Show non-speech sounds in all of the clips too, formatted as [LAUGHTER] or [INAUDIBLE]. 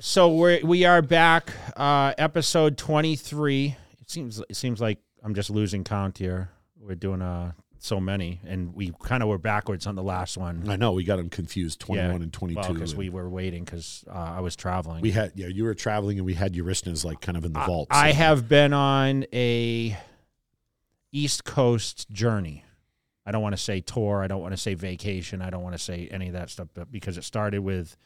so we're we are back, uh, episode twenty three. It seems it seems like I'm just losing count here. We're doing uh so many, and we kind of were backwards on the last one. I know we got them confused, twenty-one Yeah. and twenty-two. Because and we were waiting because uh, I was traveling. we had yeah, you were traveling and we had Eurysthenes like kind of in the vault. I have been on a East Coast journey. I don't want to say tour. I don't want to say vacation. I don't want to say any of that stuff, but because it started with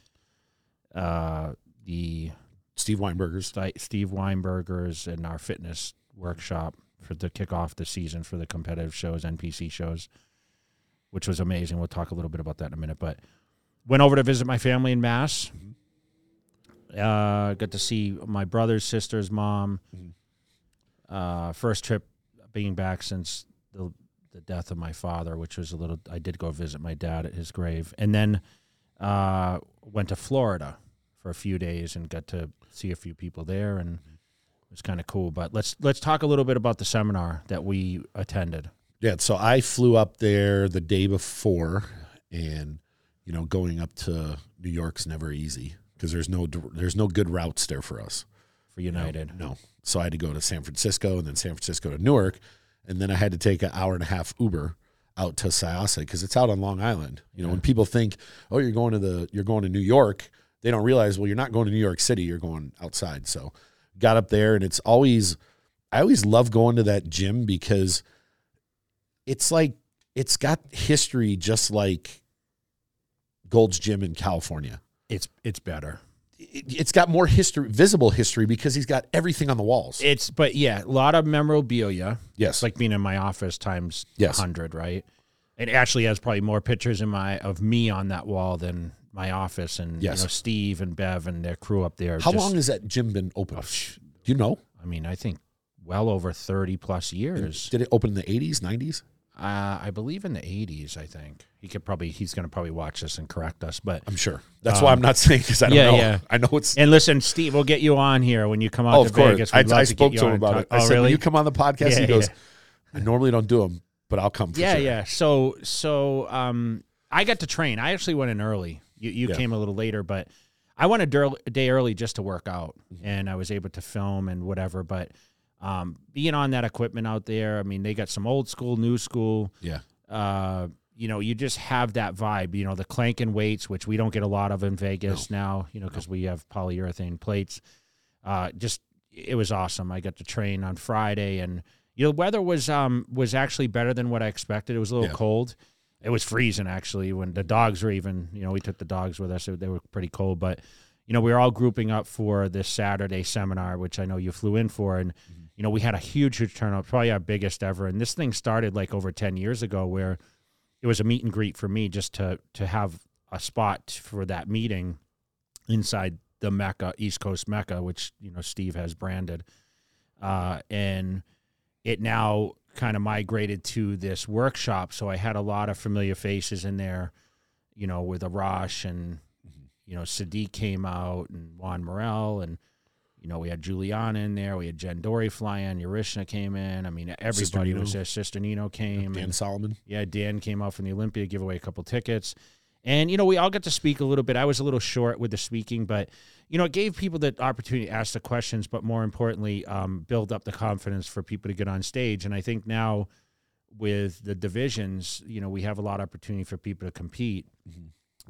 uh, the Steve Weinberger's. Sti- Steve Weinberger's and our fitness workshop for to kick off the season for the competitive shows, NPC shows, which was amazing. We'll talk a little bit about that in a minute. But went over to visit my family in Mass. Uh, got to see my brother's sister's mom. Mhm. Uh, first trip being back since the the death of my father, which was a little. I did go visit my dad at his grave, and then uh, went to Florida for a few days and got to see a few people there, and mm-hmm. it was kind of cool. But let's let's talk a little bit about the seminar that we attended. Yeah, so I flew up there the day before, and you know, going up to New York's never easy because there's no there's no good routes there for us. for? United. No, so I had to go to San Francisco and then San Francisco to Newark, and then I had to take an hour and a half Uber out to Syosset because it's out on Long Island. You know, when people think, oh, you're going to the you're going to New York, they don't realize, well, you're not going to New York City, you're going outside. So got up there, and it's always I always love going to that gym because it's like it's got history just like Gold's Gym in California. It's it's better. It, it's got more history, visible history, because he's got everything on the walls. It's but yeah, a lot of memorabilia. yes, like being in my office times Yes. hundred, right? It actually has probably more pictures in my of me on that wall than my office and Yes. you know Steve and Bev and their crew up there. How just- long has that gym been open? Oh, you know? I mean, I think well over thirty plus years. Did it open in the 80s, 90s? Uh, I believe in the eighties. I think he could probably he's going to probably watch this and correct us. But I'm sure. That's why I'm not [LAUGHS] saying because I don't Um, yeah, know. yeah. I know it's. and listen, Steve, we'll get you on here when you come out oh, to of course. Vegas. I, I to spoke you to him about it. I Oh, said, really? when you come on the podcast, Yeah, he goes. I normally don't do them, but I'll come for yeah, sure. yeah. So, so um, I got to train. I actually went in early. You, you Yeah. came a little later, but I went a, day early just to work out, Mm-hmm. and I was able to film and whatever. But um, being on that equipment out there, I mean, they got some old school, new school. Yeah. Uh, you know, you just have that vibe. You know, the clanking weights, which we don't get a lot of in Vegas now. You know, because we have polyurethane plates. Uh, just it was awesome. I got to train on Friday, and you know, the weather was um was actually better than what I expected. It was a little Yeah. cold. It was freezing actually when the dogs were even. You know, we took the dogs with us. They were pretty cold, but you know, we were all grouping up for this Saturday seminar, which I know you flew in for, and you know, we had a huge, huge turnout, probably our biggest ever. And this thing started like over ten years ago, where it was a meet and greet for me just to to have a spot for that meeting inside the Mecca, East Coast Mecca, which you know Steve has branded, uh, and it now kind of migrated to this workshop. So I had a lot of familiar faces in there, you know, with Arash and mm-hmm. you know Sadik came out and Juan Morel and. You know, we had Juliana in there. We had Jen Dorie fly in. Urishna came in. I mean, everybody was there. Sister Nino came. Dan and- Solomon. yeah, Dan came out from the Olympia, give away a couple tickets. And, you know, we all got to speak a little bit. I was a little short with the speaking, but, you know, it gave people the opportunity to ask the questions, but more importantly, um, build up the confidence for people to get on stage. And I think now with the divisions, you know, we have a lot of opportunity for people to compete.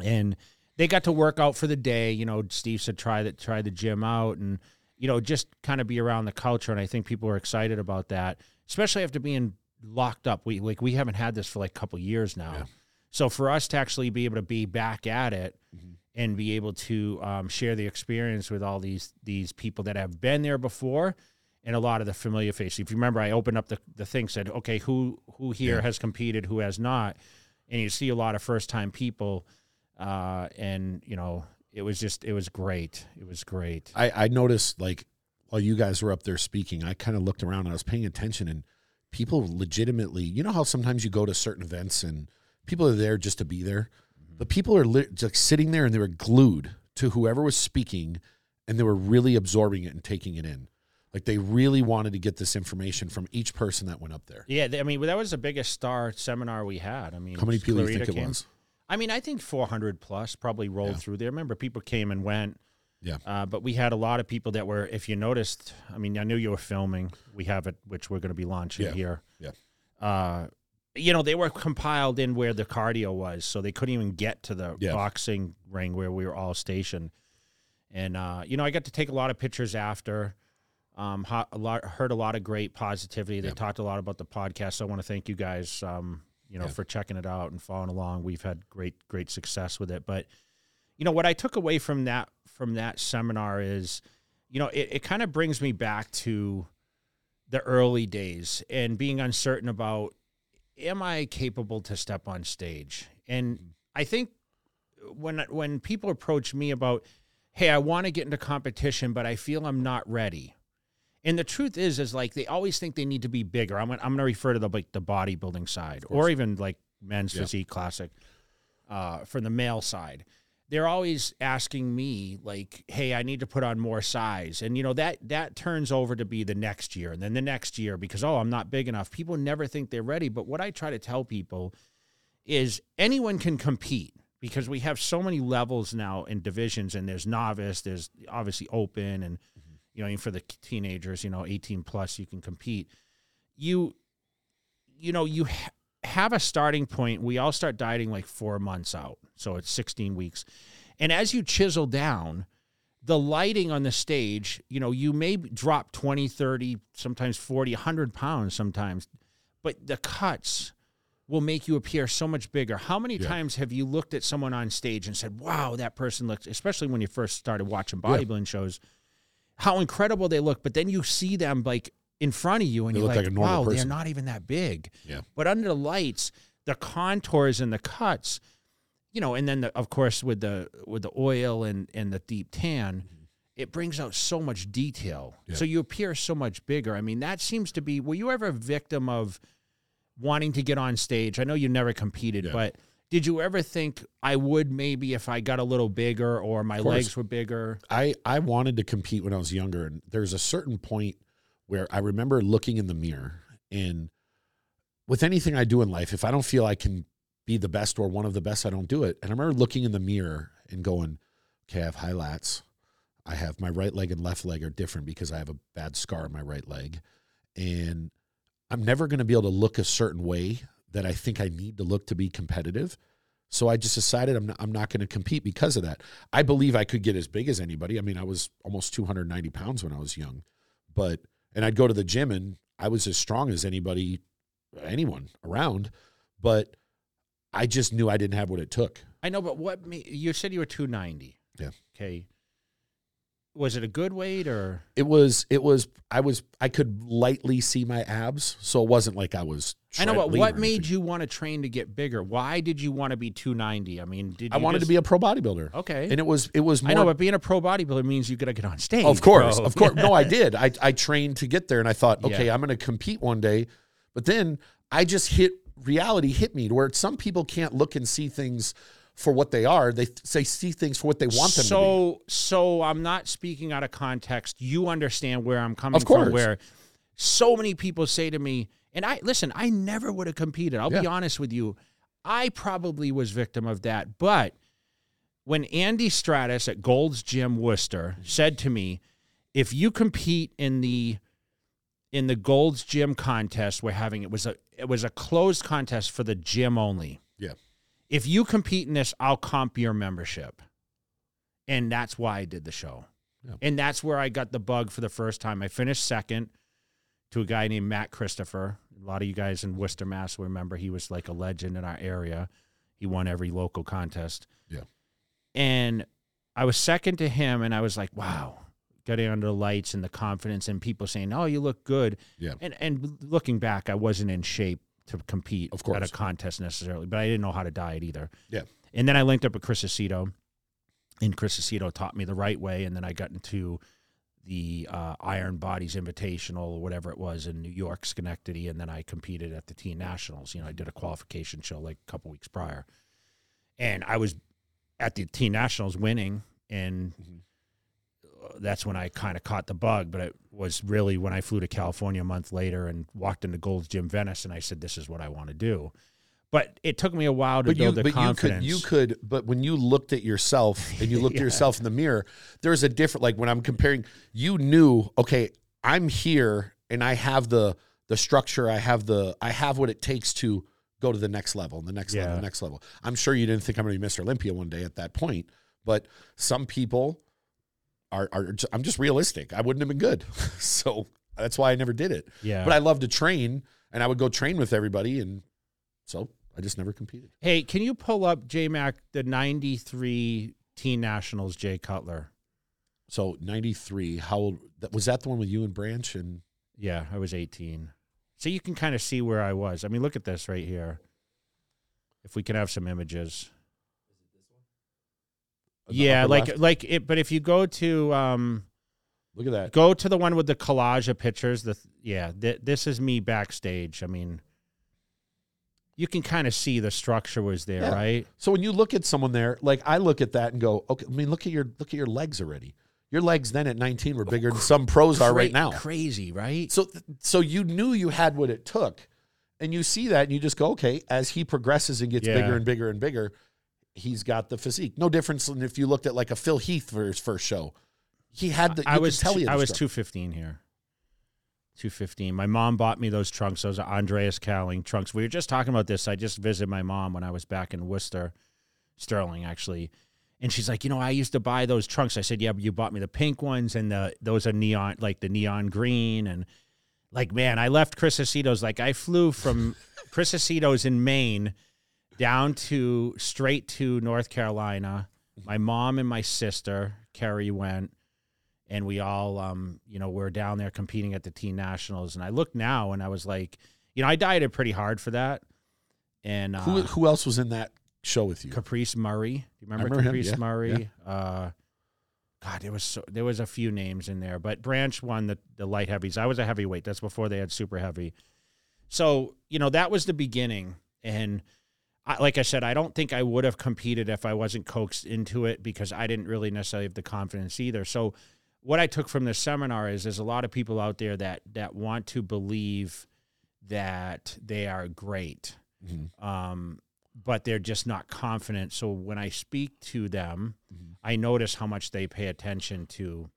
And they got to work out for the day. You know, Steve said try the try the gym out and, you know, just kind of be around the culture. And I think people are excited about that, especially after being locked up. We like we haven't had this for like a couple years now. Yeah. So for us to actually be able to be back at it and be able to um, share the experience with all these these people that have been there before and a lot of the familiar faces. If you remember, I opened up the, the thing, said, okay, who who here Yeah. has competed, who has not, and you see a lot of first time people, uh, and you know it was just it was great. It was great. I, I noticed, like, while you guys were up there speaking, I kind of looked around and I was paying attention, and people legitimately, you know how sometimes you go to certain events and people are there just to be there? But people are li- just sitting there and they were glued to whoever was speaking and they were really absorbing it and taking it in. Like they really wanted to get this information from each person that went up there. Yeah, I mean that was the biggest star seminar we had. I mean, How many people do you think it was? I mean, I think 400 plus probably rolled Yeah. through there. Remember, people came and went. Yeah. Uh, but we had a lot of people that were, if you noticed, I mean, I knew you were filming. We have it, which we're going to be launching Yeah. here. Yeah. Uh, you know, they were compiled in where the cardio was, so they couldn't even get to the Yeah. boxing ring where we were all stationed. And uh, you know, I got to take a lot of pictures after. Um, ho- a lot, heard a lot of great positivity. They Yeah. talked a lot about the podcast. So I want to thank you guys, um, you know, Yeah. for checking it out and following along. We've had great, great success with it. But you know, what I took away from that from that seminar is, you know, it, it kind of brings me back to the early days and being uncertain about am I capable to step on stage? And I think when when people approach me about, hey, I want to get into competition, but I feel I'm not ready. And the truth is, is like they always think they need to be bigger. I'm gonna, I'm going to refer to the like the bodybuilding side, or even like men's Yeah. physique classic, uh, from the male side. They're always asking me like, "Hey, I need to put on more size," and you know that that turns over to be the next year, and then the next year because oh, I'm not big enough. People never think they're ready. But what I try to tell people is anyone can compete because we have so many levels now in divisions and there's novice there's obviously open and mm-hmm. you know even for the teenagers you know 18 plus you can compete you you know you ha- have a starting point we all start dieting like four months out so it's 16 weeks and as you chisel down the lighting on the stage you know you may drop 20 30 sometimes 40 100 pounds sometimes but the cuts will make you appear so much bigger. How many Yeah. times have you looked at someone on stage and said, "Wow, that person looks," especially when you first started watching Yeah. bodybuilding shows, how incredible they look, but then you see them like in front of you and They you're look like, like a normal "Wow, they're not even that big." Yeah. But under the lights, the contours and the cuts, you know, and then the, of course with the with the oil and and the deep tan, mm-hmm. it brings out so much detail. Yeah. So you appear so much bigger. I mean, that seems to be. Were you ever a victim of wanting to get on stage? I know you never competed, Yeah. but did you ever think I would maybe if I got a little bigger or my legs were bigger? I I wanted to compete when I was younger, and there's a certain point where I remember looking in the mirror, and with anything I do in life, if I don't feel I can be the best or one of the best, I don't do it. And I remember looking in the mirror and going, "Okay, I have high lats. I have my right leg and left leg are different because I have a bad scar on my right leg, and I'm never going to be able to look a certain way that I think I need to look to be competitive." So I just decided I'm not, I'm not going to compete because of that. I believe I could get as big as anybody. I mean, I was almost 290 pounds when I was young, but and I'd go to the gym and I was as strong as anybody, anyone around, but I just knew I didn't have what it took. I know, but what ma- you said you were two ninety. Yeah. Okay. Was it a good weight or? It was it was I was I could lightly see my abs, so it wasn't like I was. I know, but what made you want to train to get bigger? Why did you want to be 290? I mean, did I wanted just- to be a pro bodybuilder, okay? and it was it was. More, I know, but being a pro bodybuilder means you got to get on stage. Of course, bro. of course. No, I [LAUGHS] did. I, I trained to get there and I thought, okay, Yeah. I'm going to compete one day. But then I just hit reality hit me to where some people can't look and see things for what they are. They, they see things for what they want them to be. so, so I'm not speaking out of context. You understand where I'm coming Of course. from. Where so many people say to me, and I listen. I never would have competed. I'll be honest with you. I probably was victim of that. But when Andy Stratus at Gold's Gym Worcester said to me, "If you compete in the in the Gold's Gym contest we're having, it was a it was a closed contest for the gym only. Yeah. If you compete in this, I'll comp your membership." And that's why I did the show. Yeah. And that's where I got the bug for the first time. I finished second to a guy named Matt Christopher. A lot of you guys in Worcester, Mass will remember he was like a legend in our area. He won every local contest. Yeah. And I was second to him, and I was like, wow, getting under the lights and the confidence, and people saying, oh, you look good. Yeah. And, and looking back, I wasn't in shape to compete Of course. at a contest necessarily, but I didn't know how to diet either. Yeah. And then I linked up with Chris Aceto, and Chris Aceto taught me the right way. And then I got into the uh, Iron Bodies Invitational or whatever it was in New York, Schenectady, and then I competed at the Teen Nationals. You know, I did a qualification show like a couple weeks prior, and I was at the Teen Nationals winning, and Mhm. That's when I kind of caught the bug. But it was really when I flew to California a month later and walked into Gold's Gym Venice, and I said, "This is what I want to do." but it took me a while to But you, build the but you could, confidence. you could, but when you looked at yourself [LAUGHS] and you looked at yourself in the mirror, there's a different. Like when I'm comparing, you knew, okay, I'm here and I have the the structure. I have the, I have what it takes to go to the next level, and the next level, the next level. I'm sure you didn't think I'm going to be Mr. Olympia one day at that point, but some people are, are. I'm just realistic. I wouldn't have been good, [LAUGHS] so that's why I never did it. yeah. But I love to train, and I would go train with everybody, and so I just never competed. hey, can you pull up J Mac the '93 Teen Nationals? Jay Cutler. So '93. How old was that? The one with you and Branch and Yeah, I was 18. So you can kind of see where I was. I mean, look at this right here. If we can have some images. Yeah, like left? like it. But if you go to um, look at that. go to the one with the collage of pictures. The yeah, th- this is me backstage. I mean, you can kind of see the structure was there, Yeah. right? So when you look at someone there, like I look at that and go, okay. I mean, look at your look at your legs already. Your legs then at 19 were bigger than some pros are right now. Crazy, right? So so you knew you had what it took, and you see that and you just go, okay. As he progresses and gets Yeah. bigger and bigger and bigger, he's got the physique. No difference than if you looked at like a Phil Heath for his first show. He had the. I was tell two- I was two fifteen here. Two fifteen. My mom bought me those trunks. Those are Andreas Cahling trunks. We were just talking about this. I just visited my mom when I was back in Worcester, Sterling actually, and she's like, you know, I used to buy those trunks. I said, yeah, but you bought me the pink ones, and the those are neon, like the neon green, and like man, I left Chris Aceto's. Like I flew from [LAUGHS] Chris Aceto's in Maine down to straight to North Carolina. My mom and my sister Carrie went and we all um you know were down there competing at the teen nationals. And i look now and i was like you know i dieted pretty hard for that. And uh, Who who else was in that show with you? caprice murray. Do you remember, remember caprice yeah, murray? uh god there was so, there was a few names in there but branch won the the light heavies. I was a heavyweight. That's before they had super heavy. So you know that was the beginning. And I, like I said, I don't think I would have competed if I wasn't coaxed into it because I didn't really necessarily have the confidence either. So, what I took from this seminar is there's a lot of people out there that that want to believe that they are great, Mhm. um, but they're just not confident. So when I speak to them, Mhm. I notice how much they pay attention to,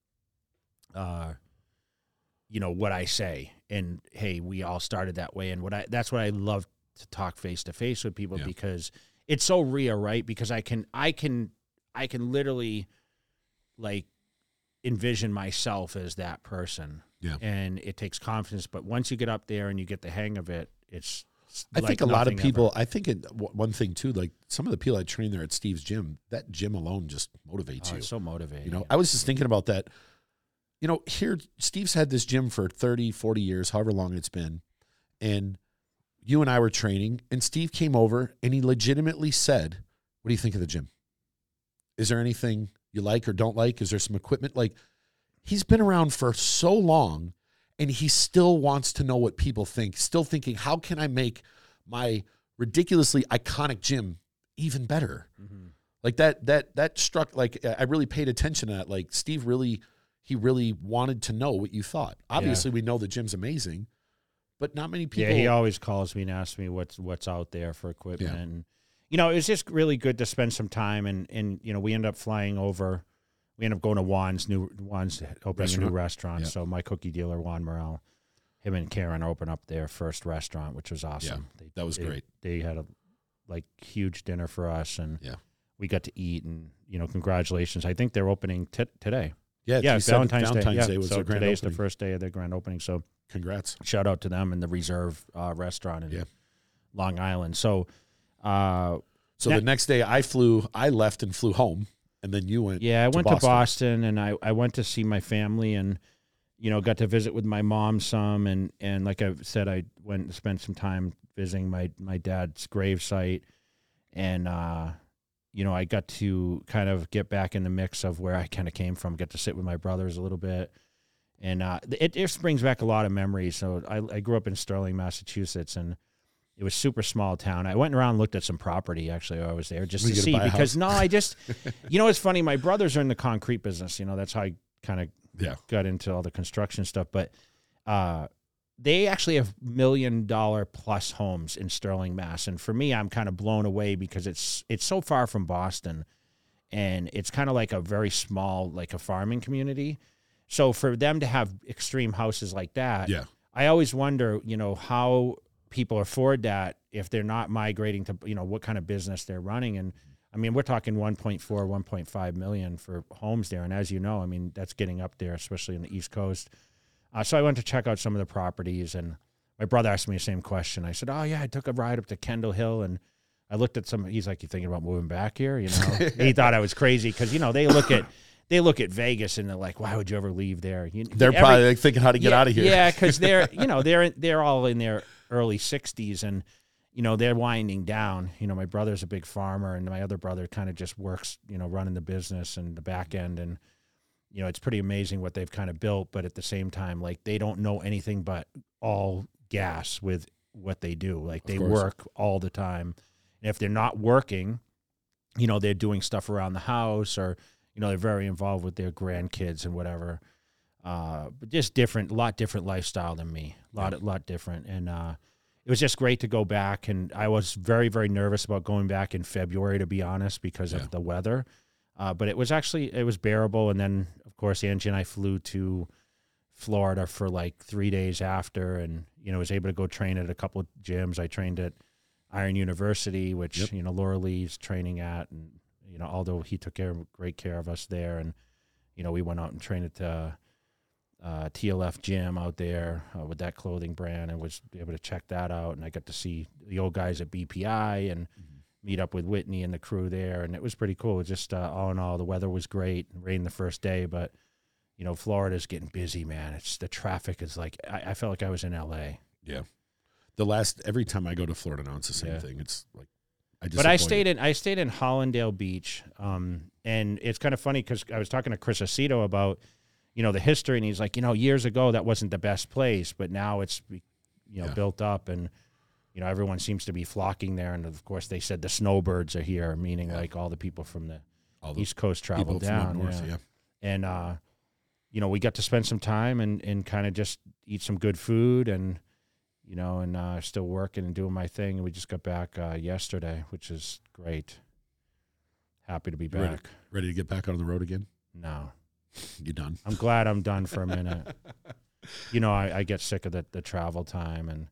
uh, you know, what I say. And hey, we all started that way, and what I that's what I love to talk face to face with people Yeah. because it's so real, right? Because I can I can I can literally like envision myself as that person. Yeah. And it takes confidence, but once you get up there and you get the hang of it, it's I like think a lot of people. ever. I think it, w- one thing too, like some of the people I train there at Steve's gym, that gym alone just motivates Oh, you. so motivating. You know, I was just thinking about that. You know, here Steve's had this gym for 30, 40 years, however long it's been. And you and I were training, and Steve came over and he legitimately said, What do you think of the gym? Is there anything you like or don't like? Is there some equipment? Like, he's been around for so long and he still wants to know what people think, still thinking, How can I make my ridiculously iconic gym even better? Mhm. like that that that struck like i really paid attention to that like steve really he really wanted to know what you thought obviously we know the gym's amazing but not many people Yeah, he always calls me and asks me what's what's out there for equipment. Yeah. And you know, it was just really good to spend some time and and you know, we end up flying over. We end up going to Juan's new Juan's opening a new Restaurant. restaurant. Yeah. So my cookie dealer Juan Morel, him and Karen open up their first restaurant, which was awesome. They, that was they- great They had a like huge dinner for us and Yeah. we got to eat and you know, congratulations. I think they're opening t- today. yeah yeah, Valentine's, valentine's Day. day, Yeah. was so their grand today's opening the first day of their grand opening. So congrats shout out to them and the Reserve uh, restaurant in Yeah. Long Island. So, uh, so That- the next day i flew i left and flew home and then you went yeah, I to went Boston. to Boston and I, I went to see my family and you know got to visit with my mom some and and like I said I went and spent some time visiting my my dad's gravesite and uh you know I got to kind of get back in the mix of where I kind of came from get to sit with my brothers a little bit and uh it just brings back a lot of memories so I, I grew up in Sterling Massachusetts and it was super small town. I went around and looked at some property actually. while I was there just Were to see because no, I just [LAUGHS] you know it's funny. My brothers are in the concrete business. You know that's how I kind of yeah got into all the construction stuff. But uh, they actually have million dollar plus homes in Sterling, Mass. And for me, I'm kind of blown away because it's it's so far from Boston, and it's kind of like a very small, like a farming community. So for them to have extreme houses like that, Yeah. I always wonder, you know, how people afford that if they're not migrating to, you know, what kind of business they're running. And I mean, we're talking 1.4, 1.5 million for homes there. And as you know, I mean, that's getting up there, especially on the East Coast. Uh, so I went to check out some of the properties, and my brother asked me the same question. I said, "Oh yeah, I took a ride up to Kendall Hill, and I looked at some. He's like, "You thinking about moving back here?" You know, [LAUGHS] he thought I was crazy because you know they look at they look at Vegas and they're like, "Why would you ever leave there?" You, They're every- probably like, thinking how to get yeah, out of here. Yeah, because they're [LAUGHS] you know they're they're all in their early sixties and you know they're winding down. You know, my brother's a big farmer, and my other brother kind of just works, you know, running the business and the back end, and you know it's pretty amazing what they've kind of built. But at the same time, like they don't know anything but all gas with what they do. Like they course. work all the time, and if they're not working, you know, they're doing stuff around the house or you know they're very involved with their grandkids and whatever uh, but just different, a lot different lifestyle than me, a lot, lot different, and uh, it was just great to go back. And I was very, very nervous about going back in February, to be honest, because Yeah. of the weather. Uh, but it was actually it was bearable. And then, of course, Angie and I flew to Florida for like three days after, and you know was able to go train at a couple of gyms. I trained at Iron University, which Yep. you know Laura Lee's training at, and you know although he took care of, great care of us there, and you know we went out and trained at uh, uh, TLF gym out there uh, with that clothing brand, and was able to check that out, and I got to see the old guys at BPI and meet up with Whitney and the crew there, and it was pretty cool. Just uh, all in all, the weather was great, rained the first day, but you know Florida's getting busy, man. It's the traffic is like I, I felt like I was in LA. Yeah. The last every time I go to Florida now, it's the same Yeah. thing. It's like I but I stayed in I stayed in Hallandale Beach, um, and it's kind of funny because I was talking to Chris Aceto about you know the history, and he's like, you know, years ago that wasn't the best place, but now it's you know Yeah. built up, and you know everyone seems to be flocking there, and of course they said the snowbirds are here, meaning Yeah. like all the people from the all the East Coast travel people from up down, north. yeah. Yeah. and uh, you know we got to spend some time and and kind of just eat some good food and you know and uh, still working and doing my thing and we just got back uh, yesterday which is great happy to be You ready? back Ready to get back on the road again? no You done? i'm glad i'm done for a minute [LAUGHS] you know I, I get sick of the, the travel time and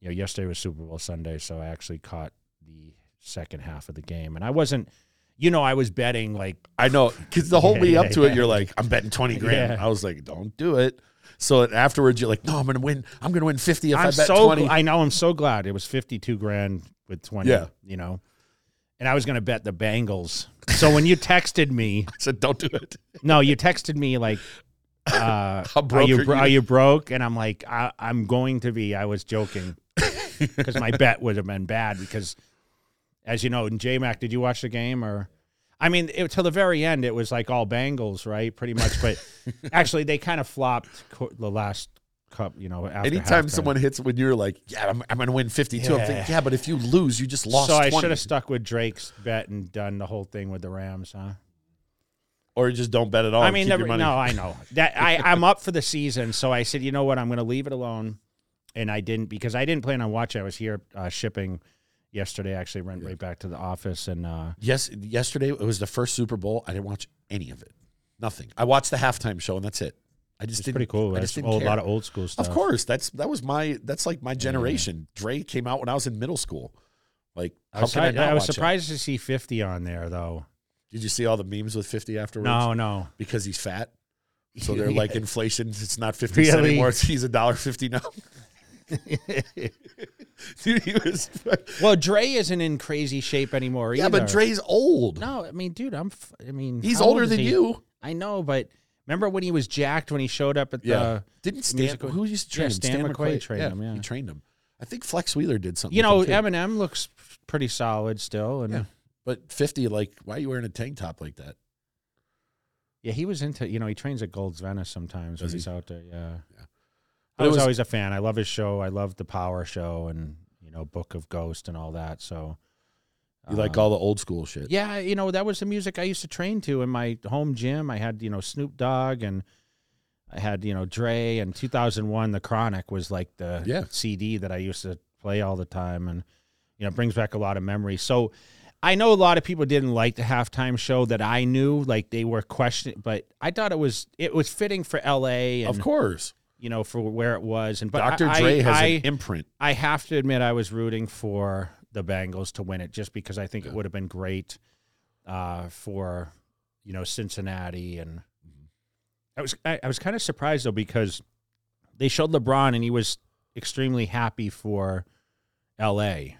you know yesterday was super bowl sunday so i actually caught the second half of the game and i wasn't you know i was betting like I know because the whole [LAUGHS] Yeah, way up yeah, to it, you're like, I'm betting twenty grand. Yeah. I was like, don't do it. So afterwards, you're like, no, I'm gonna win. I'm gonna win fifty if i I'm bet so twenty. gl- I know I'm so glad it was 52 grand with 20. Yeah. you know, and I was going to bet the Bengals. So when you texted me, [LAUGHS] I said, don't do it. no, you texted me like, [LAUGHS] uh, How are you are you? are you broke? And I'm like, I, I'm going to be. I was joking because my bet would have been bad because, as you know, in JMac, did you watch the game or? I mean, it, till the very end, it was like all Bengals, right? Pretty much, but [LAUGHS] actually, they kind of flopped co- the last cup. You know, after Anytime halftime. someone hits when you're like, yeah, I'm, I'm gonna win fifty two. I'm Yeah. thinking, yeah, but if you lose, you just lost. So I 20. should have stuck with Drake's bet and done the whole thing with the Rams, huh? or just don't bet at all. I mean, never, no, I know that I I'm up for the season, so I said, you know what, I'm going to leave it alone, and I didn't because I didn't plan on watching. I was here uh, shipping yesterday. I actually went right back to the office, and uh, Yes, yesterday it was the first Super Bowl. I didn't watch any of it. Nothing. I watched the halftime show and that's it. I just it's pretty cool. I That's just a didn't whole care. lot of old school stuff. Of course, that's that was my that's like my generation. Dre came out when I was in middle school. Like, I was, I, I, was watch it? surprised to see 50 on there, though. Did you see all the memes with fifty afterwards? No, no. because he's fat. [LAUGHS] So they're like inflation. It's not fifty Really? cent anymore. It's, [LAUGHS] he's a dollar fifty now. [LAUGHS] [LAUGHS] Dude, he was. Well, Dre isn't in crazy shape anymore Yeah, either. but Dre's old. No, I mean, dude, I'm. f- I mean, he's how old older is than he? you. I know, but remember when he was jacked when he showed up at Yeah. the Didn't Stan? musical- Who used to train Yeah, him? Stan McQuay trained him, yeah. he trained him. I think Flex Wheeler did something. You know, with him too. Eminem looks pretty solid still, and Yeah. yeah. but fifty, like, why are you wearing a tank top like that? Yeah, he was into. You know, he trains at Gold's Venice sometimes Does when he? he's out there. Yeah, Yeah. I But was, was- always a fan. I love his show. I love the Power Show and you know Book of Ghost and all that. So You like all the old school shit. Yeah, you know that was the music I used to train to in my home gym. I had you know Snoop Dogg and I had you know Dre and 2001 The Chronic was like the Yeah. CD that I used to play all the time, and you know it brings back a lot of memories. So I know a lot of people didn't like the halftime show that I knew, like they were questioning, but I thought it was it was fitting for L.A. and Of course, you know for where it was. And but Dr. I, Dre I, has I, an imprint. I have to admit I was rooting for the Bengals to win it just because I think it would have been great uh, for you know Cincinnati and Mm-hmm. I was I, I was kind of surprised though because they showed LeBron and he was extremely happy for L.A.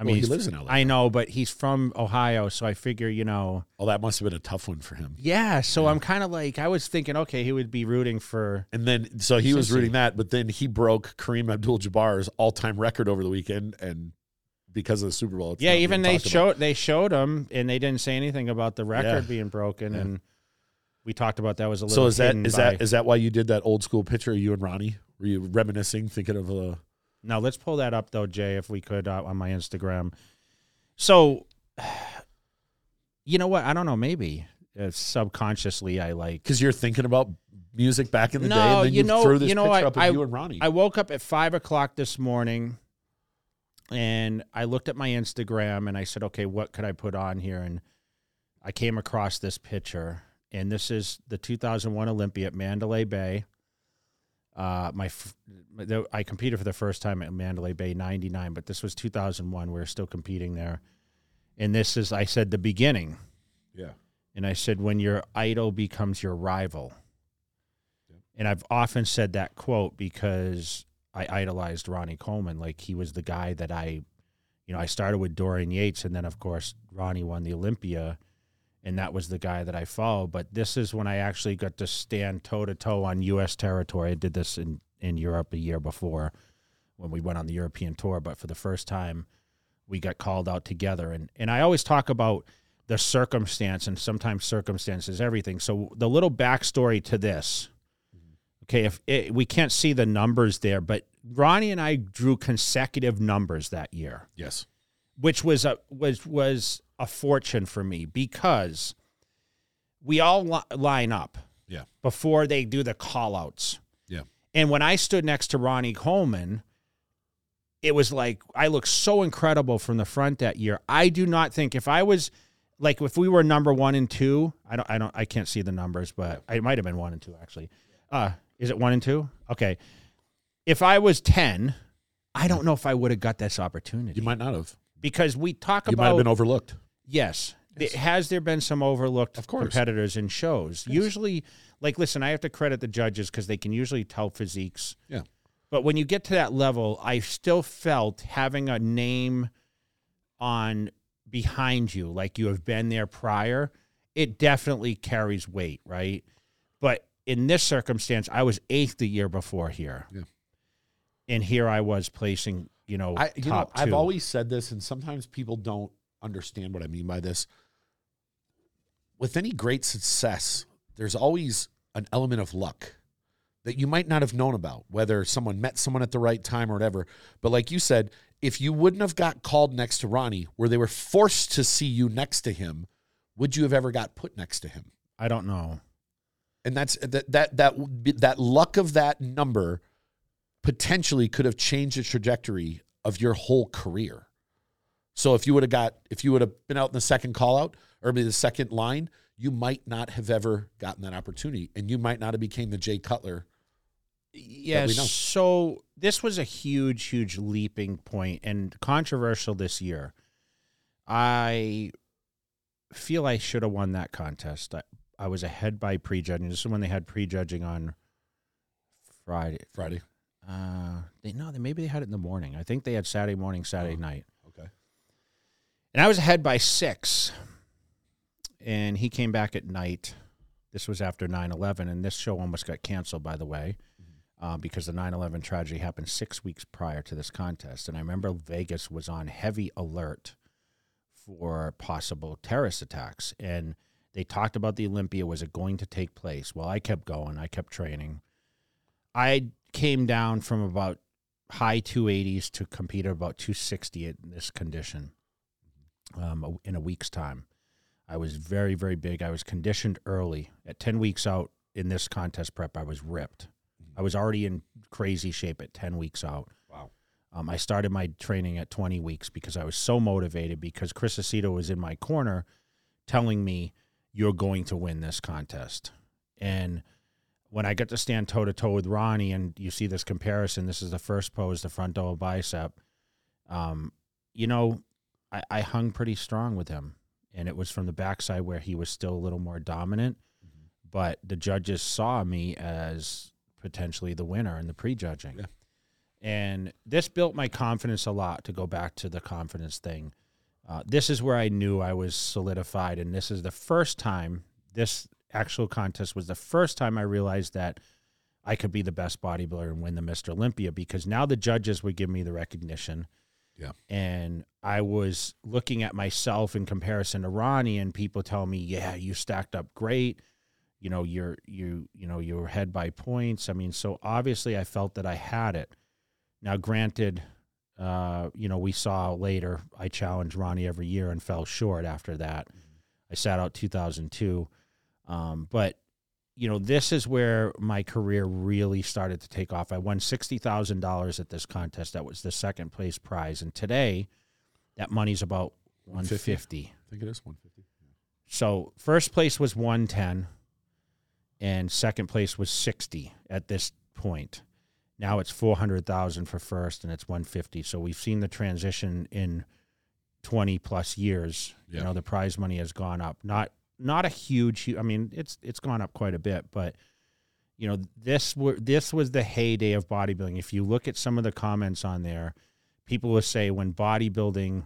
I Well, mean, he he's- lives in LA. I know, but he's from Ohio, so I figure you know. Oh, that must have been a tough one for him. Yeah, so I'm kind of like I was thinking, okay, he would be rooting for. And then, so he was rooting that, but then he broke Kareem Abdul-Jabbar's all-time record over the weekend, and because of the Super Bowl, it's Yeah, even they talked about. showed they showed him, and they didn't say anything about the record Yeah. being broken, Yeah. and we talked about that was a little. So is that is by, that is that why you did that old school picture of you and Ronnie? Were you reminiscing, thinking of a? Now let's pull that up though, Jay, if we could uh, on my Instagram. So, [SIGHS] you know what? I don't know. Maybe uh, subconsciously, I like. Because you're thinking about music back in the day, No, and then you you, know- threw this you know picture what? up of I- you and Ronnie. I woke up at five o'clock this morning, and I looked at my Instagram and I said, "Okay, what could I put on here?" And I came across this picture, and this is the 2001 Olympia at Mandalay Bay. Uh, my, f- the- I competed for the first time at Mandalay Bay '99, but this was 2001. We are still competing there, and this is, I said, the beginning. yeah, And I said, when your idol becomes your rival. And I've often said that quote because I idolized Ronnie Coleman. Like he was the guy that I, you know, I started with Dorian Yates, and then of course Ronnie won the Olympia, and that was the guy that I followed. But this is when I actually got to stand toe to toe on U.S. territory. I did this in in Europe a year before when we went on the European tour, but for the first time, we got called out together. And and I always talk about the circumstance, and sometimes circumstance is everything. So the little backstory to this. Okay, if it, we can't see the numbers there, but Ronnie and I drew consecutive numbers that year yes, which was a was was a fortune for me because we all li- line up Yeah. before they do the call outs. Yeah. And when I stood next to Ronnie Coleman, it was like I looked so incredible from the front that year. I do not think if I was like if we were number 1 and 2, I don't I don't I can't see the numbers, but I might have been 1 and 2 actually. Uh is it 1 and 2? Okay. If I was 10, I don't know if I would have got this opportunity you might not have. Because we talk about You might have been overlooked. yes. Yes. Has there been some overlooked Of course. competitors in shows? Usually, like, listen, I have to credit the judges because they can usually tell physiques. Yeah. But when you get to that level, I still felt having a name on behind you, like you have been there prior, it definitely carries weight, right? But in this circumstance, I was eighth the year before here. Yeah. And here I was placing, you know, I, you know, top I've always said this, and sometimes people don't understand what I mean by this. With any great success, there's always an element of luck that you might not have known about, whether someone met someone at the right time or whatever. But like you said, if you wouldn't have got called next to Ronnie, where they were forced to see you next to him, would you have ever got put next to him? I don't know. and that's that that that that luck of that number potentially could have changed the trajectory of your whole career. So if you would have got if you would have been out in the second call out or maybe the second line, you might not have ever gotten that opportunity, and you might not have became the Jay Cutler. Yeah, so this was a huge, huge leaping point and controversial this year. I feel I should have won that contest. I, I was ahead by prejudging. This is when they had prejudging on Friday. Friday. Uh, they no, they maybe they had it in the morning. I think they had Saturday morning, Saturday Oh. night, Okay. and I was ahead by six. And he came back at night. This was after 9-11, and this show almost got canceled, by the way uh, because the 9-11 tragedy happened six weeks prior to this contest and i remember vegas was on heavy alert for possible terrorist attacks and they talked about the olympia was it going to take place well i kept going i kept training i came down from about high 280s to compete at about 260 in this condition um, in a week's time i was very very big i was conditioned early at 10 weeks out in this contest prep, I was ripped. I was already in crazy shape at 10 weeks out. Wow. Um, I started my training at 20 weeks because I was so motivated because Chris Aceto was in my corner telling me, you're going to win this contest. And when I get to stand toe to toe with Ronnie and you see this comparison, this is the first pose, the front double bicep. Um, you know, I, I hung pretty strong with him. And it was from the backside where he was still a little more dominant. But the judges saw me as potentially the winner in the prejudging. Yeah. And this built my confidence a lot to go back to the confidence thing. Uh, this is where I knew I was solidified. And this is the first time, this actual contest was the first time I realized that I could be the best bodybuilder and win the Mr. Olympia because now the judges would give me the recognition. Yeah. And I was looking at myself in comparison to Ronnie, and people tell me, "Yeah, you stacked up great. You know, you're you you know you're ahead by points." I mean, so obviously I felt that I had it. Now, granted, uh, you know, we saw later I challenged Ronnie every year and fell short after that. I sat out 2002, um, but you know, this is where my career really started to take off. I won sixty thousand dollars at this contest. That was the second place prize, and today, that money's about 150? fifty. I think it is 150. So first place was one ten, and second place was sixty at this point. Now it's four hundred thousand for first, and it's one fifty. So we've seen the transition in twenty plus years. You know, the prize money has gone up. Not not a huge. I mean, it's it's gone up quite a bit, but you know, this were this was the heyday of bodybuilding. If you look at some of the comments on there, people will say when bodybuilding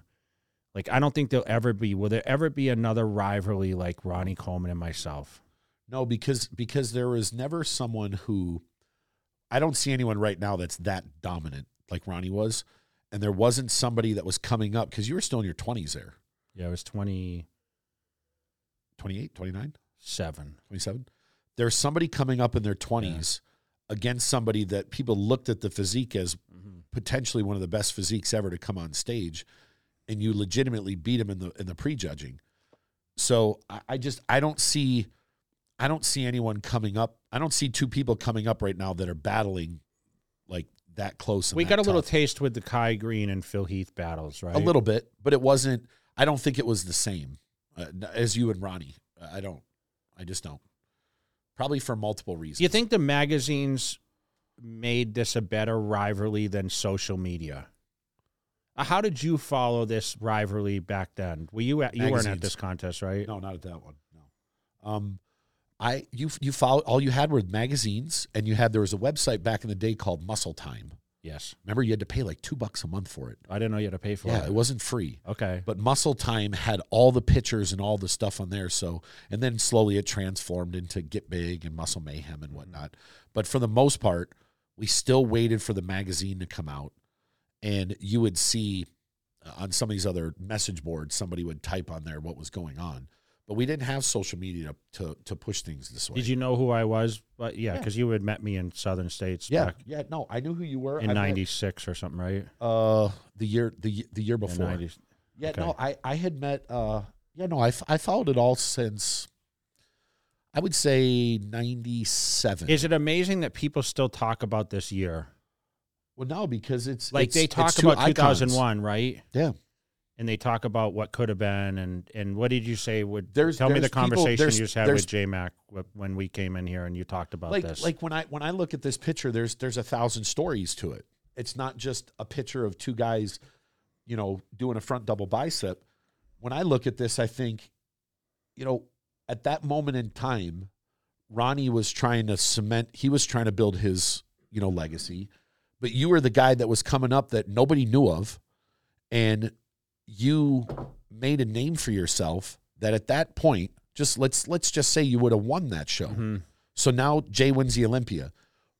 like I don't think there'll ever be will there ever be another rivalry like Ronnie Coleman and myself. No, because because there was never someone who I don't see anyone right now that's that dominant like Ronnie was, and there wasn't somebody that was coming up because you were still in your twenties there, Yeah, I was 27. 28, 29, seven. 27. There's somebody coming up in their twenties against somebody that people looked at the physique as mm-hmm. potentially one of the best physiques ever to come on stage, and you legitimately beat him in the in the prejudging. So I, I just I don't see I don't see anyone coming up. I don't see two people coming up right now that are battling like that close. We that got a little taste with the Kai Greene and Phil Heath battles, right? a little bit, but it wasn't. I don't think it was the same uh, as you and Ronnie. I don't. I just don't. Probably for multiple reasons. Do you think the magazines made this a better rivalry than social media? Uh, How did you follow this rivalry back then? Were you at, you weren't at this contest, right? No, not at that one. No. Um, I you you followed all you had were magazines, and you had there was a website back in the day called Muscle Time. Yes, Remember, you had to pay like two bucks a month for it. I didn't know you had to pay for Yeah, it. Yeah, it wasn't free. Okay, But Muscle Time had all the pictures and all the stuff on there. So, and then slowly it transformed into Get Big and Muscle Mayhem and whatnot. But for the most part, we still waited for the magazine to come out, and you would see uh, on some of these other message boards somebody would type on there what was going on. But we didn't have social media to to push things this way. did you know who I was? But yeah, Yeah. because you had met me in Southern States Yeah, back yeah. No, I knew who you were in '96 or something, right? Uh, the year the the year In before. Yeah, Okay. no, I I had met. uh Yeah, no, I I followed it all since. I would say ninety seven. Is it amazing that people still talk about this year? well, no, because it's Like it's- they talk about icons. 2001, right? Yeah, And they talk about what could have been, and and what did you say? Would There's- tell me the there's people- conversation you just had with J Mac when we came in here and you talked about like this. like when I when I look at this picture, there's there's a thousand stories to it. It's not just a picture of two guys, you know, doing a front double bicep. When I look at this, I think, you know, at that moment in time, Ronnie was trying to cement. He was trying to build his you know legacy, but you were the guy that was coming up that nobody knew of, and you made a name for yourself. That at that point, just let's let's just say you would have won that show. Mhm. So now Jay wins the Olympia.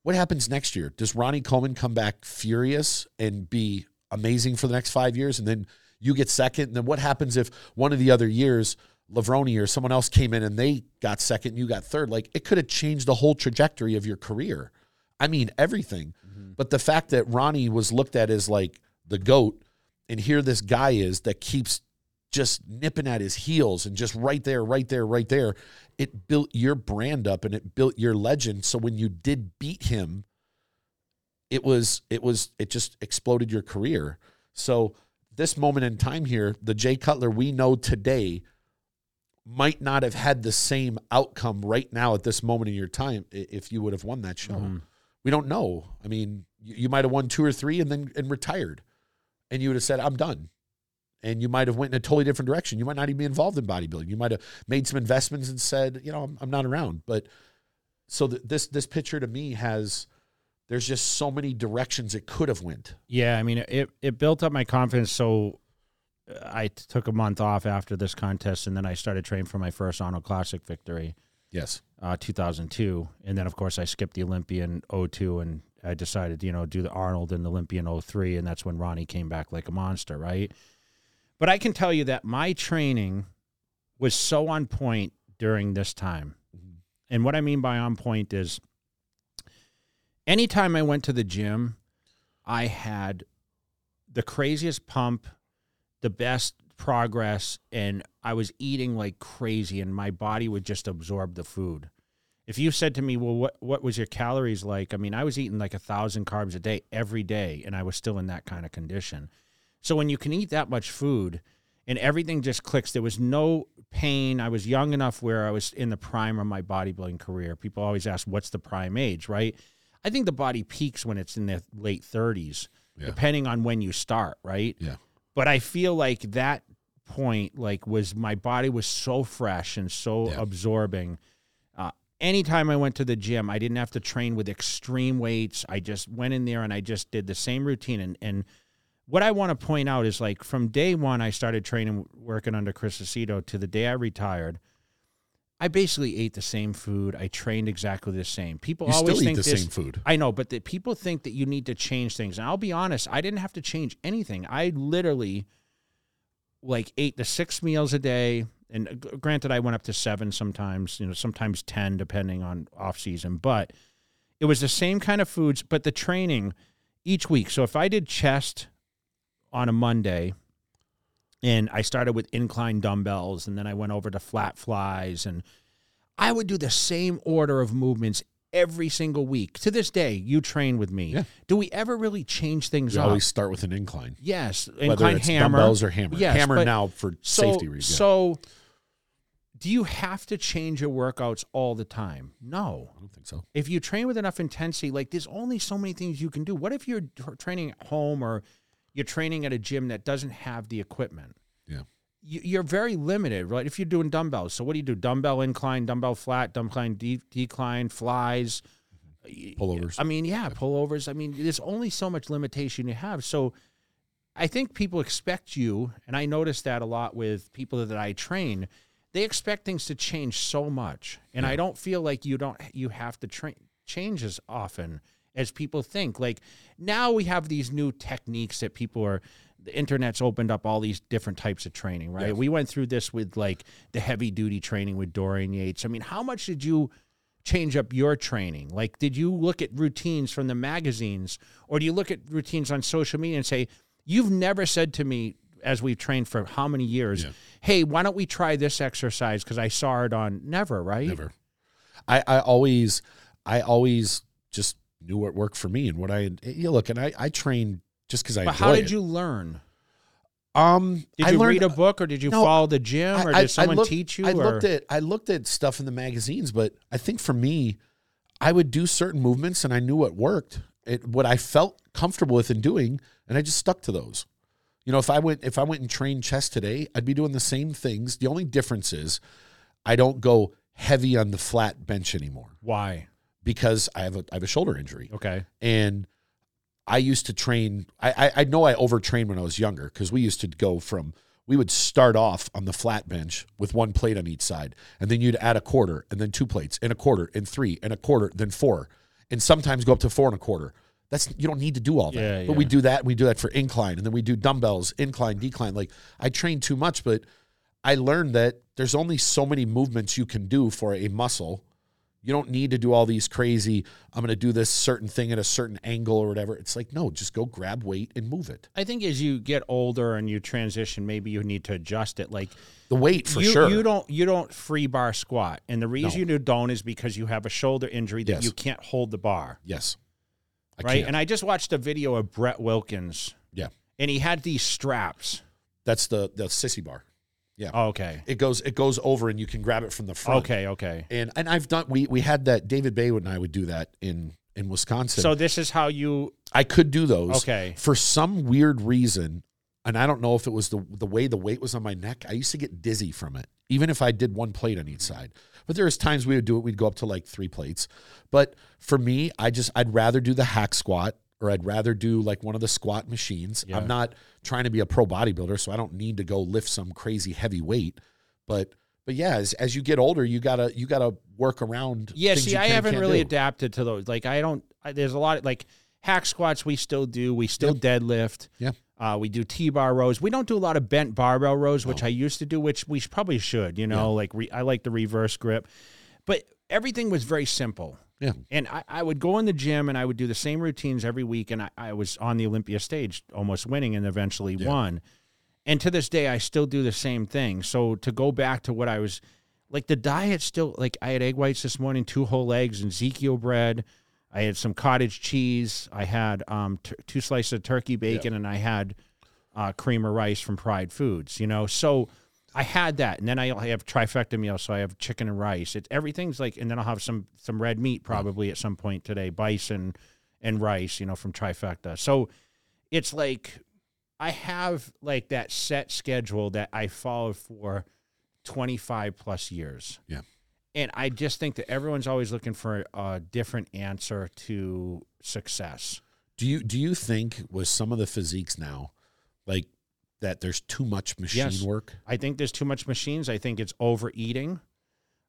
What happens next year? Does Ronnie Coleman come back furious and be amazing for the next five years, and then you get second? And then what happens if one of the other years Lavroni or someone else came in and they got second, and you got third? Like it could have changed the whole trajectory of your career. I mean everything. But the fact that Ronnie was looked at as like the goat, and here this guy is that keeps just nipping at his heels and just right there, right there, right there. It built your brand up and it built your legend. So when you did beat him, it was it was it just exploded your career. So this moment in time here, the Jay Cutler we know today might not have had the same outcome right now at this moment in your time if you would have won that show. Mm-hmm. We don't know. I mean, you, you might have won two or three and then and retired, and you would have said, "I'm done." And you might have went in a totally different direction. You might not even be involved in bodybuilding. You might have made some investments and said, "You know, I'm, I'm not around." But so th- this this picture to me has there's just so many directions it could have went. Yeah, I mean, it it built up my confidence. So uh, I took a month off after this contest, and then I started training for my first Arnold Classic victory. Yes, uh, 2002, and then of course I skipped the Olympia 02, and I decided you know do the Arnold and the Olympia 03, and that's when Ronnie came back like a monster, right? But I can tell you that my training was so on point during this time, mm-hmm. and what I mean by on point is anytime I went to the gym, I had the craziest pump, the best progress, and I was eating like crazy, and my body would just absorb the food. If you said to me, "Well, what what was your calories like?" I mean, I was eating like a thousand carbs a day every day, and I was still in that kind of condition. So when you can eat that much food, and everything just clicks, there was no pain. I was young enough where I was in the prime of my bodybuilding career. People always ask, "What's the prime age?" Right? I think the body peaks when it's in the late 30s, yeah. depending on when you start, right? Yeah. But I feel like that point, like, was my body was so fresh and so yeah. absorbing. Anytime I went to the gym, I didn't have to train with extreme weights. I just went in there and I just did the same routine. And, and what I want to point out is like from day one, I started training, working under Chris Aceto to the day I retired – I basically ate the same food. I trained exactly the same. People you always think the this, same food. I know, but that people think that you need to change things. And I'll be honest, I didn't have to change anything. I literally like ate the six meals a day. And uh, granted, I went up to seven sometimes, you know, sometimes 10, depending on off season. But it was the same kind of foods, but the training each week. So if I did chest on a Monday, and I started with incline dumbbells and then I went over to flat flies and I would do the same order of movements every single week. To this day, you train with me. Yeah. Do we ever really change things we up? always start with an incline. Yes, incline Whether it's hammer. dumbbells or hammer. Yes, hammer now for so, safety reasons. So do you have to change your workouts all the time? No. I don't think so. If you train with enough intensity, like there's only so many things you can do. What if you're training at home or you're training at a gym that doesn't have the equipment. Yeah. You, are very limited, right? If you're doing dumbbells, so what do you do? Dumbbell incline, dumbbell flat, dumbbell de- decline, flies, pullovers. I mean, yeah, yeah, pullovers. I mean, there's only so much limitation you have. So I think people expect you, and I notice that a lot with people that I train. They expect things to change so much, and yeah. I don't feel like you don't you have to train change as often as people think. Like now we have these new techniques that people are the internet's opened up all these different types of training, right? Yes. We went through this with like the heavy duty training with Dorian Yates. I mean, how much did you change up your training? Like, did you look at routines from the magazines or do you look at routines on social media and say, you've never said to me, as we've trained for how many years, yeah. hey, why don't we try this exercise? Because I saw it on never, right? Never. I, I always, I always just knew what worked for me and what I, you look, and I, I trained just because I. But how did it. you learn? Um, did you read a book, or did you no, follow the gym, or I, did someone looked, teach you? I or? looked at I looked at stuff in the magazines, but I think for me, I would do certain movements, and I knew what worked, it, what I felt comfortable with in doing, and I just stuck to those. You know, if I went if I went and trained chest today, I'd be doing the same things. The only difference is, I don't go heavy on the flat bench anymore. Why? Because I have a I have a shoulder injury. Okay, and I used to train. I, I, I know I overtrained when I was younger because we used to go from we would start off on the flat bench with one plate on each side, and then you'd add a quarter, and then two plates, and a quarter, and three, and a quarter, then four, and sometimes go up to four and a quarter. That's you don't need to do all that, yeah, but yeah. we do that. We do that for incline, and then we do dumbbells, incline, decline. Like I train too much, but I learned that there's only so many movements you can do for a muscle You don't need to do all these crazy, I'm going to do this certain thing at a certain angle or whatever. It's like, no, just go grab weight and move it. I think as you get older and you transition, maybe you need to adjust it. Like The weight for you, sure. you don't you don't free bar squat, and the reason you don't is because you have a shoulder injury that Yes. you can't hold the bar, yes. I right? can't. And I just watched a video of Brett Wilkins, yeah. and he had these straps. That's the the sissy bar. Oh, okay, It goes it goes over and you can grab it from the front. okay, okay. And and I've done we we had that David Baywood and I would do that in in Wisconsin. So this is how you I could do those. okay. For some weird reason, and I don't know if it was the the way the weight was on my neck, I used to get dizzy from it, even if I did one plate on each side. But there was times we would do it, we'd go up to like three plates. But for me, I just I'd rather do the hack squat or I'd rather do like one of the squat machines. Yeah. I'm not trying to be a pro bodybuilder, so I don't need to go lift some crazy heavy weight. But but yeah, as, as you get older, you gotta you gotta work around. Yeah, see, I haven't really do. adapted to those. Like, I don't. I, there's a lot of like hack squats. We still do. We still deadlift. Yeah. Uh, we do T-bar rows. We don't do a lot of bent barbell rows, which I used to do, which we probably should. You know, like re, I like the reverse grip, but everything was very simple. Yeah. And I, I would go in the gym and I would do the same routines every week, and I, I was on the Olympia stage, almost winning, and eventually won. And to this day, I still do the same thing. So to go back to what I was like, the diet still like I had egg whites this morning, two whole eggs, and Ezekiel bread. I had some cottage cheese. I had um, t- two slices of turkey bacon, and I had uh, cream of rice from Pride Foods. You know, so I had that, and then I have trifecta meal, so I have chicken and rice. It's everything's like, and then I'll have some some red meat probably at some point today, bison and rice. You know, from trifecta. So it's like I have like that set schedule that I followed for 25 plus years. Yeah. And I just think that everyone's always looking for a different answer to success. Do you do you think with some of the physiques now, like that there's too much machine Yes. work? I think there's too much machines. I think it's overeating.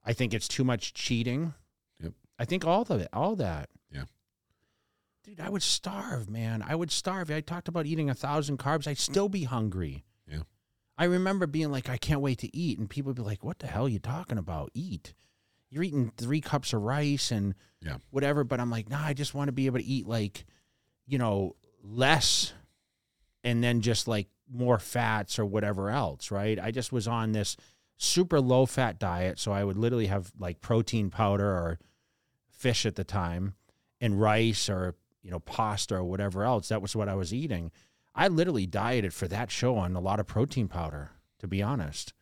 I think it's too much cheating. Yep. I think all of it, all that. Yeah. Dude, I would starve, man. I would starve. I talked about eating a thousand carbs. I'd still be hungry. Yeah. I remember being like, I can't wait to eat. And people would be like, what the hell are you talking about? Eat. You're eating three cups of rice and Yeah. whatever. But I'm like, nah, I just want to be able to eat like, you know, less and then just like more fats or whatever else, right? I just was on this super low fat diet. So I would literally have like protein powder or fish at the time and rice or, you know, pasta or whatever else. That was what I was eating. I literally dieted for that show on a lot of protein powder, to be honest.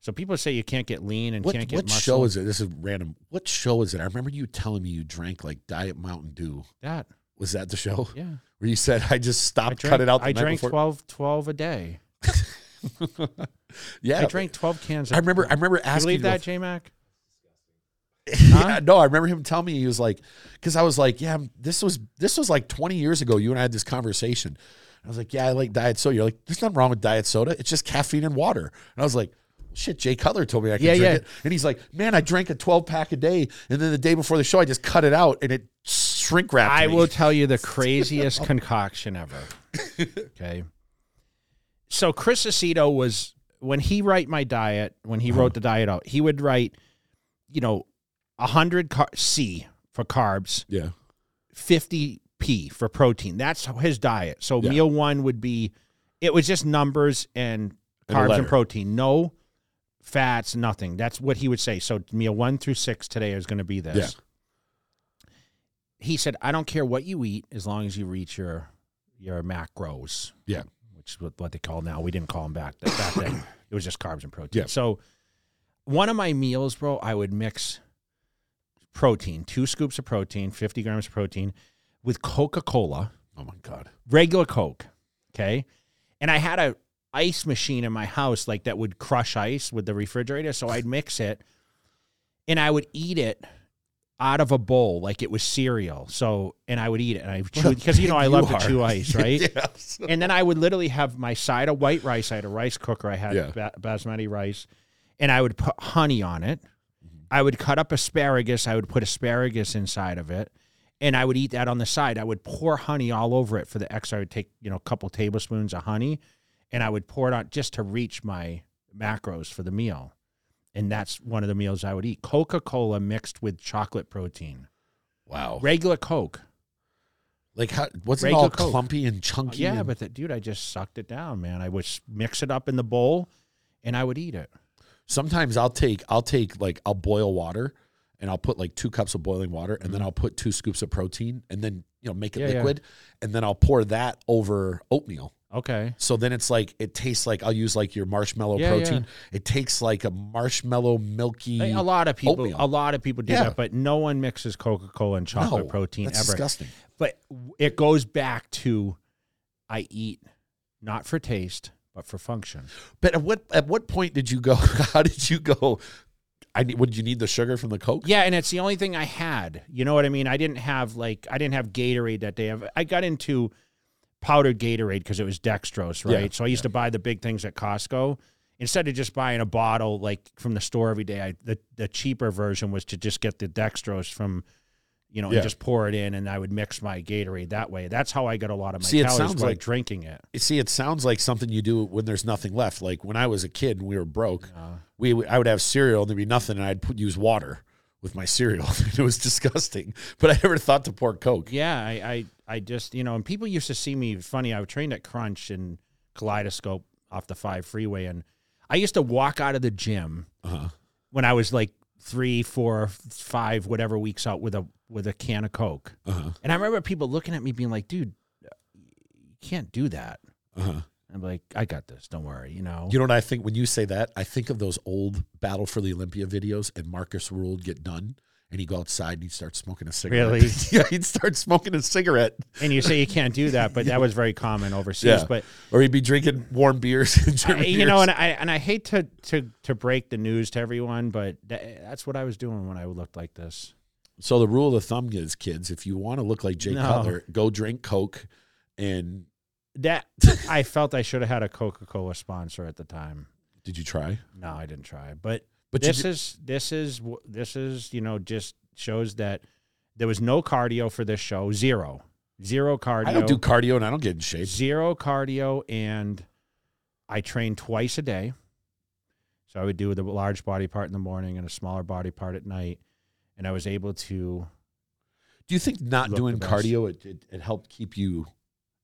So people say you can't get lean and What can't get what muscle. show is it? This is random. What show is it? I remember you telling me you drank like Diet Mountain Dew. that? Was that the show Yeah. where you said I just I stopped, drank, cut it out? The I drank before? 12, 12 a day. [LAUGHS] Yeah, I drank 12 cans. I remember. I remember You asking believe that, J Mac? [LAUGHS] yeah, no, I remember him telling me he was like, because I was like, yeah, this was this was like 20 years ago. You and I had this conversation. I was like, yeah, I like diet soda. You're like, there's nothing wrong with diet soda. It's just caffeine and water. And I was like, shit, Jay Cutler told me I could Yeah, drink yeah. it. And he's like, man, I drank a 12 pack a day, and then the day before the show, I just cut it out, and it shrink wrapped. I me. will tell you the [LAUGHS] craziest concoction ever. [LAUGHS] Okay. So Chris Aceto was when he write my diet, when he wrote the diet out, he would write, you know, hundred car- C for carbs, Yeah, fifty P for protein. That's his diet. So Yeah. meal one would be, it was just numbers and And a carbs and letter. protein, no fats, nothing. That's what he would say. So meal one through six today is going to be this. Yeah. He said, "I don't care what you eat as long as you reach your your macros." Yeah. which is what, what they call now. We didn't call them back back then. [COUGHS] It was just carbs and protein. Yeah. So one of my meals, bro, I would mix protein, two scoops of protein, fifty grams of protein, with Coca Cola Oh my god. regular Coke. Okay. And I had a ice machine in my house like that would crush ice with the refrigerator. So I'd mix it and I would eat it out of a bowl like it was cereal. So and I would eat it and I would chew because you know I You love are. to chew ice, [LAUGHS] right? yes. And then I would literally have my side of white rice. I had a rice cooker. I had Yeah. ba- basmati rice, and I would put honey on it. Mm-hmm. I would cut up asparagus. I would put asparagus inside of it, and I would eat that on the side. I would pour honey all over it for the extra. I would take you know a couple tablespoons of honey, and I would pour it on just to reach my macros for the meal. And that's one of the meals I would eat. Coca Cola mixed with chocolate protein, Wow. regular Coke. Like how what's it Regular all Coke. clumpy and chunky? Yeah, and- but the, dude, I just sucked it down, man. I would s- mix it up in the bowl, and I would eat it. sometimes I'll take I'll take like I'll boil water and I'll put like two cups of boiling water and then I'll put two scoops of protein and then you know make it Mm-hmm. Yeah, yeah. liquid and then I'll pour that over oatmeal. Okay. So then it's like it tastes like I'll use like your marshmallow Yeah, protein. It takes like a marshmallow milky. A lot of people, oatmeal. a lot of people do Yeah. that, but no one mixes Coca Cola and chocolate No, protein that's ever. disgusting. But it goes back to I eat not for taste, but for function. But at what at what point did you go? [LAUGHS] How did you go? I need, would you need the sugar from the Coke? Yeah, and it's the only thing I had. You know what I mean? I didn't have like I didn't have Gatorade that day. I got into powdered Gatorade because it was dextrose, right? Yeah, so I used to buy the big things at Costco. Instead of just buying a bottle like from the store every day, I, the the cheaper version was to just get the dextrose from, you know, Yeah. and just pour it in, and I would mix my Gatorade that way. That's how I got a lot of my See, calories by like- drinking it. See, it sounds like something you do when there's nothing left. Like when I was a kid and we were broke, Uh, we I would have cereal and there'd be nothing, and I'd put, use water with my [LAUGHS] cereal. [LAUGHS] it was disgusting, but I never thought to pour Coke. Yeah, I, I, I just, you know, and people used to see me funny. I trained at Crunch and Kaleidoscope off the five freeway, and I used to walk out of the gym Uh-huh. when I was like three, four, five, whatever weeks out with a with a can of Coke. Uh-huh. And I remember people looking at me being like, "Dude, you can't do that." Uh-huh. I'm like, "I got this. Don't worry." You know. You know what I think when you say that? I think of those old Battle for the Olympia videos, and Markus Rühl would get done, and he'd go outside and he'd start smoking a cigarette. Really? [LAUGHS] yeah, he'd start smoking a cigarette, and you say you can't do that, but that was very common overseas. Yeah. But or he'd be drinking warm beers. I- you know, and I and I hate to to to break the news to everyone, but tha- that's what I was doing when I looked like this. So the rule of thumb is, kids, if you want to look like Jay No. Cutler, go drink Coke, and That I felt I should have had a Coca Cola sponsor at the time. did you try? No, I didn't try. But, But this is this is this is you know just shows that there was no cardio for this show. Zero, zero cardio. I don't do cardio and I don't get in shape. zero cardio, and I train twice a day. So I would do the large body part in the morning and a smaller body part at night, and I was able to. Do you think not doing cardio it, it, it helped keep you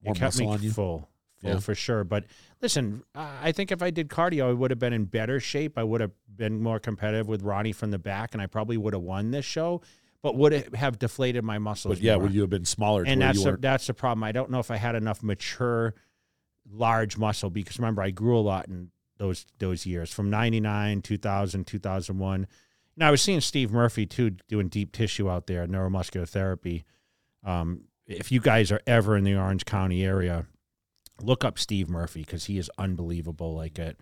more it kept muscle me on you? full, Yeah. for sure. But listen, I think if I did cardio, I would have been in better shape. I would have been more competitive with Ronnie from the back, and I probably would have won this show. But would it have deflated my muscles? But yeah, more. would you have been smaller? And that's the, that's the problem. I don't know if I had enough mature, large muscle because remember I grew a lot in those those years from 99, 2000, 2001. Now I was seeing Steve Murphy too doing deep tissue out there, neuromuscular therapy. Um, if you guys are ever in the Orange County area, look up Steve Murphy because he is unbelievable. Like at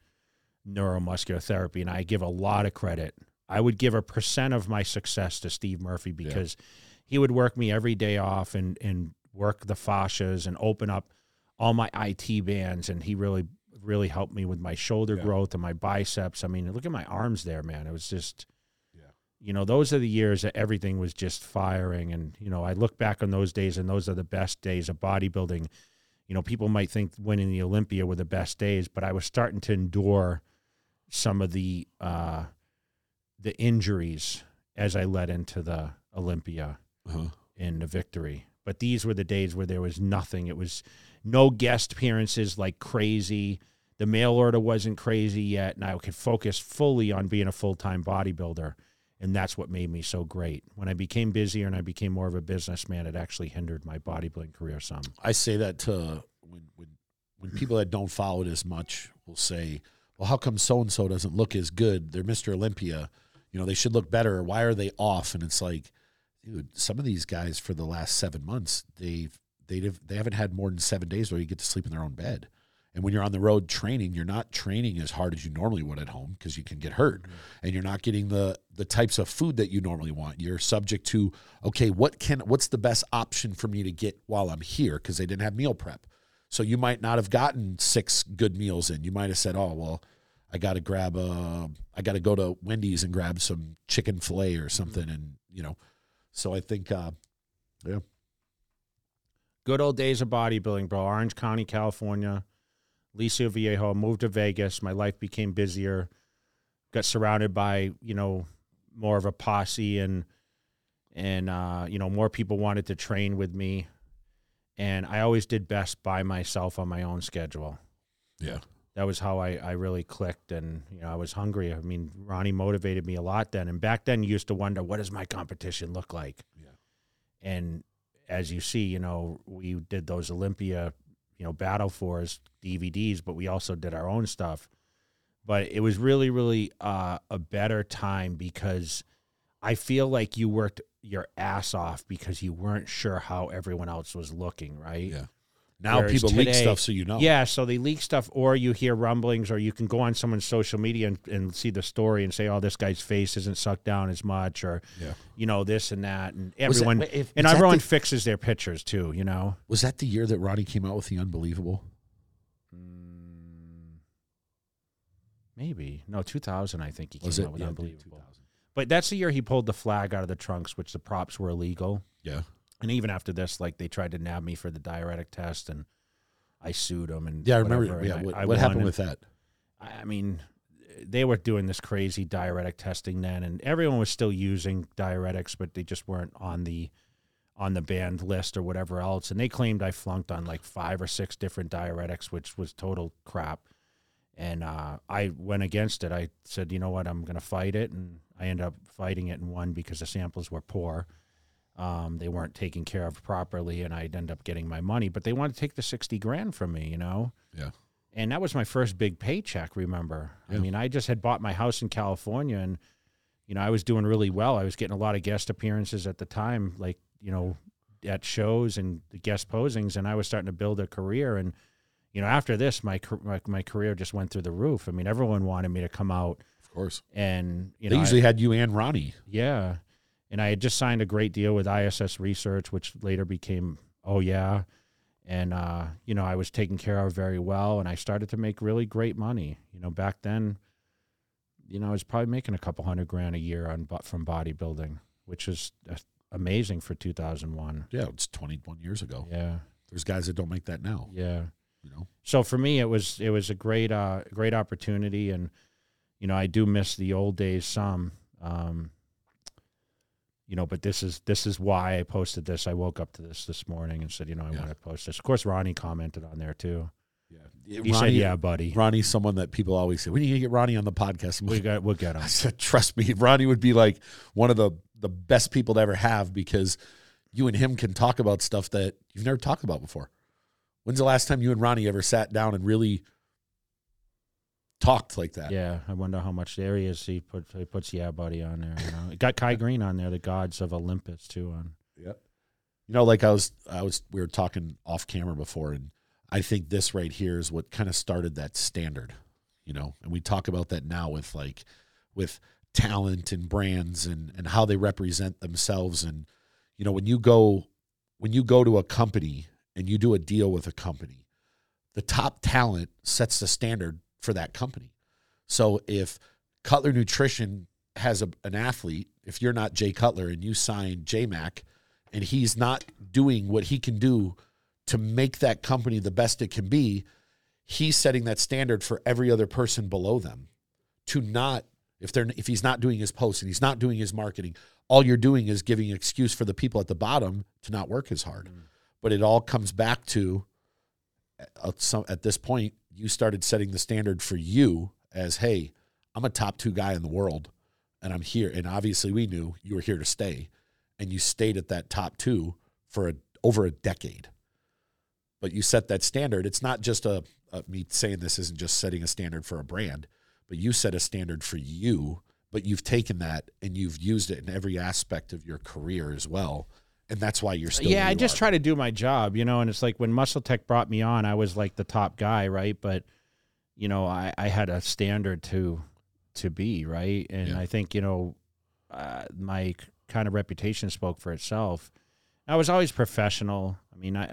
neuromuscular therapy, and I give a lot of credit. I would give a percent of my success to Steve Murphy because he would work me every day off and and work the fascias and open up all my IT bands, and he really really helped me with my shoulder Yeah. growth and my biceps. I mean, look at my arms there, man. It was just Yeah. you know, those are the years that everything was just firing. And, you know, I look back on those days and those are the best days of bodybuilding. You know, people might think winning the Olympia were the best days, but I was starting to endure some of the uh the injuries as I led into the Olympia Uh-huh. and the victory. But these were the days where there was nothing. It was no guest appearances like crazy. The mail order wasn't crazy yet, and I could focus fully on being a full time bodybuilder. And that's what made me so great. When I became busier and I became more of a businessman, it actually hindered my bodybuilding career some. I say that to when when when people that don't follow it as much will say, "Well, how come so and so doesn't look as good? They're Mr. Olympia. You know, they should look better. Why are they off?" And it's like, dude, some of these guys for the last seven months, they've they've they haven't had more than seven days where you get to sleep in their own bed. And when you're on the road training, you're not training as hard as you normally would at home because you can get hurt, mm-hmm. and you're not getting the the types of food that you normally want. You're subject to okay, what can what's the best option for me to get while I'm here because they didn't have meal prep. So you might not have gotten six good meals in. You might have said, "Oh well, I got to grab a, I got to go to Wendy's and grab some chicken fillet or mm-hmm. something," and you know. So I think, uh, yeah, Good old days of bodybuilding, bro. Orange County, California. Aliso Viejo moved to Vegas. My life became busier. got surrounded by you know more of a posse and and uh, you know more people wanted to train with me, and I always did best by myself on my own schedule. Yeah. That was how I, I really clicked, and you know I was hungry. I mean, Ronnie motivated me a lot then, and back then you used to wonder what does my competition look like. Yeah. And as you see, you know we did those Olympia, you know, battle fours DVDs, but we also did our own stuff. But it was really, really uh, a better time because I feel like you worked your ass off because you weren't sure how everyone else was looking, right? Yeah. Now Whereas people leak stuff so you know. Yeah, so they leak stuff, or you hear rumblings, or you can go on someone's social media and, and see the story and say, "Oh, this guy's face isn't sucked down as much," or Yeah. you know this and that, and Was that- everyone if- and everyone the- fixes their pictures too. You know, Was that the year that Ronnie came out with the Unbelievable? Mm, maybe no, two thousand. I think he came Was it out with Yeah, unbelievable. But that's the year he pulled the flag out of the trunks, which the props were illegal. Yeah. And even after this, like they tried to nab me for the diuretic test, and I sued them. And Yeah, I remember. Yeah. I- what I what happened with that? I mean, they were doing this crazy diuretic testing then, and everyone was still using diuretics, but they just weren't on the on the banned list or whatever else. And they claimed I flunked on like five or six different diuretics, which was total crap. And uh, I went against it. I said, you know what, I'm going to fight it, and I ended up fighting it and won because the samples were poor. Um, they weren't taken care of properly, and I'd end up getting my money. But they wanted to take the sixty grand from me, you know Yeah. and that was my first big paycheck remember i mean i just had bought my house in california and you know i was doing really well i was getting a lot of guest appearances at the time like you know at shows and guest posings and i was starting to build a career and you know after this my my, my career just went through the roof i mean everyone wanted me to come out Of course. and you they know I- usually had you and Ronnie. yeah. And I had just signed a great deal with ISS Research, which later became Oh Yeah. And, uh, you know, I was taken care of very well. And I started to make really great money. You know, back then, you know, I was probably making a couple hundred grand a year on from bodybuilding, which is uh, amazing for 2001. Yeah, it's 21 years ago. Yeah. There's guys that don't make that now. Yeah. You know. so for me it was it was a great uh great opportunity and you know i do miss the old days some um you know but this is this is why i posted this i woke up to this this morning and said you know i Yeah. want to post this of course ronnie commented on there too Yeah. he said yeah buddy Ronnie's someone that people always say, "We need to get Ronnie on the podcast." We got we'll get him I said, "Trust me, Ronnie would be like one of the the best people to ever have because you and him can talk about stuff that you've never talked about before." When's the last time you and Ronnie ever sat down and really talked like that? yeah i wonder how much there he is he put he puts yeah buddy on there you know It got Kai Greene on there the gods of olympus too on Yep. You know, like I was, I was, we were talking off camera before, and I think this right here is what kind of started that standard, you know, and we talk about that now with like, with talent and brands and and how they represent themselves, and you know, when you go, when you go to a company and you do a deal with a company, the top talent sets the standard for that company. So if Cutler Nutrition has a, an athlete, if you're not Jay Cutler and you sign J Mac, and he's not doing what he can do to make that company the best it can be, he's setting that standard for every other person below them to not if they're if he's not doing his posts and he's not doing his marketing, all you're doing is giving an excuse for the people at the bottom to not work as hard. Mm. But it all comes back to at, some, at this point you started setting the standard for you as hey, I'm a top 2 guy in the world and I'm here and obviously we knew you were here to stay and you stayed at that top two for a, over a decade. But you set that standard. It's not just a, a me saying this isn't just setting a standard for a brand, but you set a standard for you. But you've taken that and you've used it in every aspect of your career as well, and that's why you're still. yeah where i just are. try to do my job you know and it's like when MuscleTech brought me on i was like the top guy right but you know i i had a standard to to be right and Yeah. i think you know uh, my kind of reputation spoke for itself i was always professional i mean i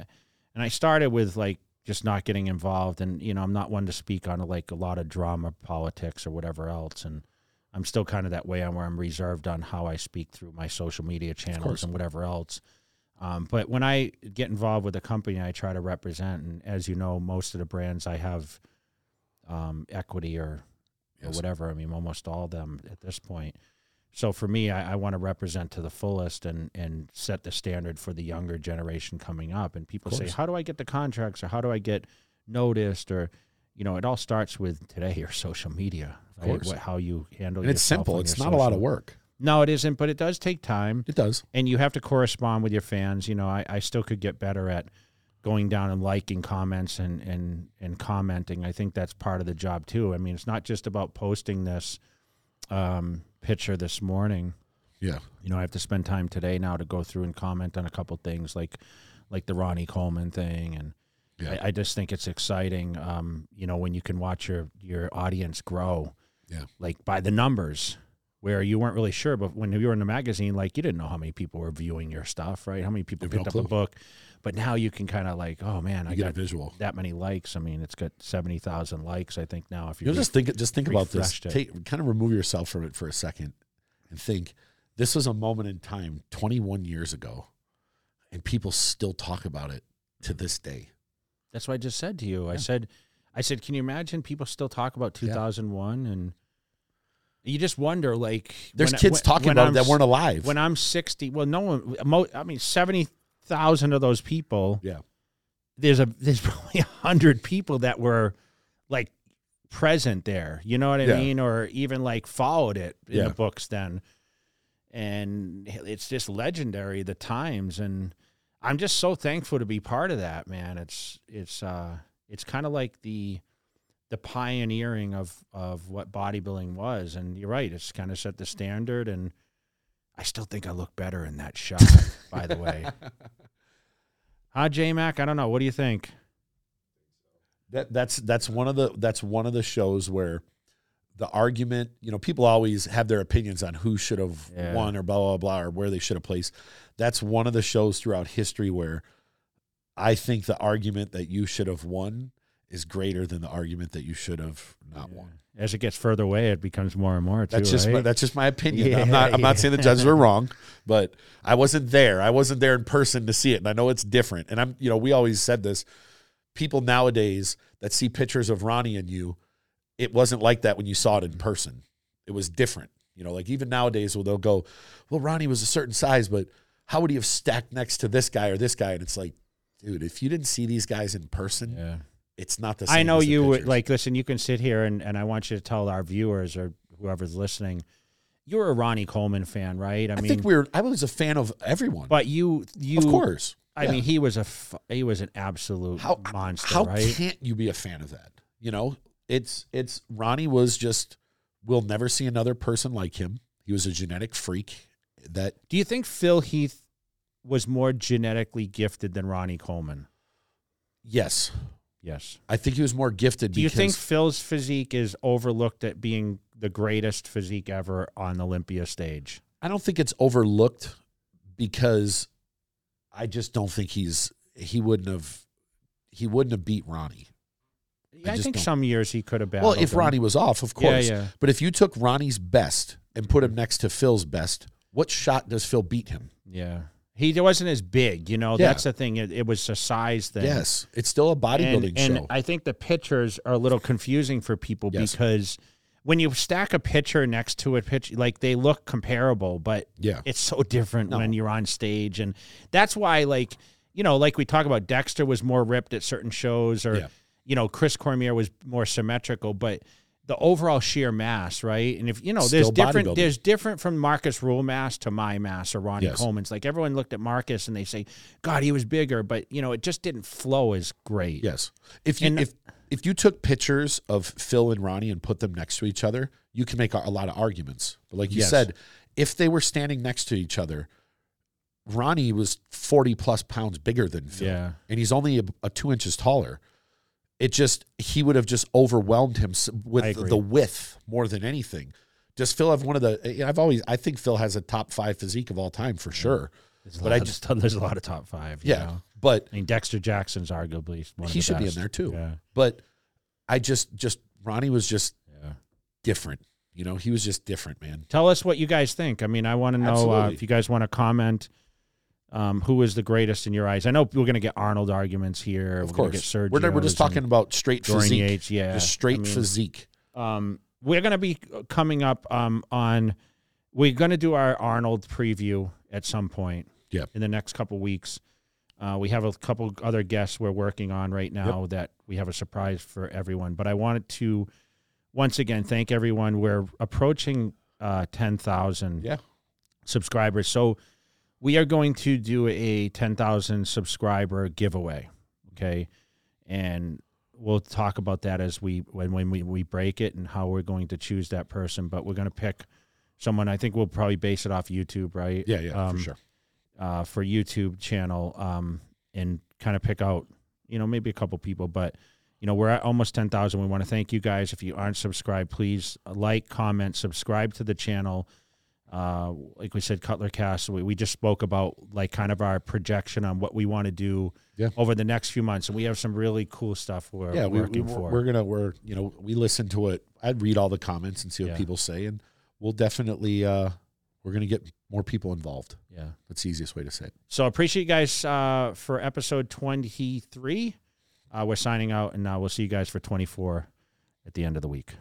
and i started with like just not getting involved and you know i'm not one to speak on like a lot of drama politics or whatever else and i'm still kind of that way on where i'm reserved on how i speak through my social media channels and whatever else um, but when I get involved with a company, I try to represent. And as you know, most of the brands I have um, equity or or whatever. I mean, almost all of them at this point. So for me, I, I want to represent to the fullest and and set the standard for the younger generation coming up. And people say, how do I get the contracts or how do I get noticed or you know, it all starts with today your social media, Of right? course. What, how you handle. And it's simple. It's not a lot of work. No, it isn't, but it does take time It does. and you have to correspond with your fans. You know, I, I still could get better at going down and liking comments and, and, and commenting. I think that's part of the job too. I mean, it's not just about posting this um, picture this morning. Yeah. You know, I have to spend time today now to go through and comment on a couple things like like the Ronnie Coleman thing and Yeah. I, I just think it's exciting. Um, you know, when you can watch your your audience grow, Yeah. like by the numbers, where you weren't really sure, but when you were in the magazine, like you didn't know how many people were viewing your stuff, right? How many people have no picked up the book, but now you can kind of like, oh man, You I got visual. that many likes. I mean, it's got seventy thousand likes, I think now. If you just think just think about this. it. Take kind of remove yourself from it for a second and think this was a moment in time 21 years ago and people still talk about it to this day. That's what I just said to you. I said, I said, can you imagine people still talk about Yeah. 2001 and you just wonder like There's when- kids when- talking when about that weren't alive. When I'm 60, well, no one. I mean, 70,000 of those people. Yeah. There's a there's [LAUGHS] probably a hundred people that were like present there. You know what I Yeah. mean, or even like followed it in Yeah. the books then. And it's just legendary the times and I'm just so thankful to be part of that, man. It's it's uh it's kind of like the the pioneering of of what bodybuilding was, and you're right. It's kind of set the standard, and I still think I look better in that shot. [LAUGHS] by the way, huh, J Mac? I don't know. What do you think? That that's that's one of the that's one of the shows where the argument, you know, people always have their opinions on who should have Yeah. won or blah blah blah or where they should have placed. That's one of the shows throughout history where I think the argument that you should have won is greater than the argument that you should have not won. As it gets further away, it becomes more and more. Too, That's just my, that's just my opinion. Yeah, I'm not I'm not [LAUGHS] saying the judges were wrong, but I wasn't there. I wasn't there in person to see it, and I know it's different. And I'm you know we always said this. People nowadays that see pictures of Ronnie and you, it wasn't like that when you saw it in person. It was different. You know, like even nowadays, where they'll go, "Well, Ronnie was a certain size, but how would he have stacked next to this guy or this guy?" And it's like, dude, if you didn't see these guys in person, yeah. it's not the same. I know as you would like listen. You can sit here and, and I want you to tell our viewers or whoever's listening, you're a Ronnie Coleman fan, right? I, I mean, think we're. I was a fan of everyone, but you you of course. I Yeah. mean, he was a, he was an absolute how monster, how right? can't you be a fan of that? You know, it's it's Ronnie was just we'll never see another person like him. He was a genetic freak that Do you think Phil Heath was more genetically gifted than Ronnie Coleman? yes, Yes. I think he was more gifted Do you think Phil's physique is overlooked at being the greatest physique ever on the Olympia stage? I don't think it's overlooked because I just don't think he's he wouldn't have he wouldn't have beat Ronnie. I I, think don't- some years he could have been. Well, if him. Ronnie was off, of course. yeah. yeah. But if you took Ronnie's best and put him next to Phil's best, what shot does Phil beat him? Yeah. He wasn't as big, you know. Yeah. That's the thing. It, it was a size thing. Yes, it's still a bodybuilding and, and. I think the pictures are a little confusing for people Yes. because when you stack a picture next to a picture, like they look comparable, but yeah, it's so different No. when you're on stage, and that's why, like you know, like we talk about, Dexter was more ripped at certain shows, or Yeah. You know, Chris Cormier was more symmetrical, but the overall sheer mass, right? And if you know, there's Still different. There's different from Markus Rühl mass to my mass or Ronnie Yes. Coleman's. Like everyone looked at Markus and they say, "God, he was bigger," but you know, it just didn't flow as great. Yes. If you And- if if you took pictures of Phil and Ronnie and put them next to each other, you can make a, a lot of arguments. But like you Yes. said, if they were standing next to each other, Ronnie was forty plus pounds bigger than Phil, Yeah. and he's only a, a two inches taller. It just he would have just overwhelmed him with the width more than anything. Does Phil have one of the? I've always I think Phil has a top five physique of all time for sure. There's But I of- just- there's a lot of top five. you Yeah, know? but I mean Dexter Jackson's arguably one of he should be in there too. Yeah, But I just just Ronnie was just yeah. different. You know, he was just different, man. Tell us what you guys think. I mean, I want to know uh, if you guys want to comment. Um, who is the greatest in your eyes? I know we're going to get Arnold arguments here. Of we're course, get Sergio. we're, we're just talking about straight Dorian physique, Yates. Yeah, just straight I mean, physique. Um, we're going to be coming up um, on. We're going to do our Arnold preview at some point. Yep. In the next couple weeks, uh, we have a couple other guests we're working on right now that we have a surprise for everyone. But I wanted to once again thank everyone. We're approaching uh, ten thousand Yeah. subscribers, so we are going to do a ten thousand subscriber giveaway. Okay, and we'll talk about that as we when when we, we break it and how we're going to choose that person. But we're going to pick someone. I think we'll probably base it off YouTube, right? Yeah, yeah, Um, for sure. uh, for YouTube channel um, and kind of pick out, you know, maybe a couple people. But, you know, we're at almost 10,000. We want to thank you guys. If you aren't subscribed, please like, comment, subscribe to the channel. Uh, like we said, Cutler Cast, we, we just spoke about like kind of our projection on what we want to do Yeah. over the next few months. And we have some really cool stuff we're Yeah, we, we, working we're, for. we're gonna we're you know we listen to it. I'd read all the comments and see what Yeah. people say, and we'll definitely uh, we're gonna get more people involved. yeah. That's the easiest way to say it. So I appreciate you guys uh, for episode 23. Uh, we're signing out, and uh, we'll see you guys for 24 at the end of the week.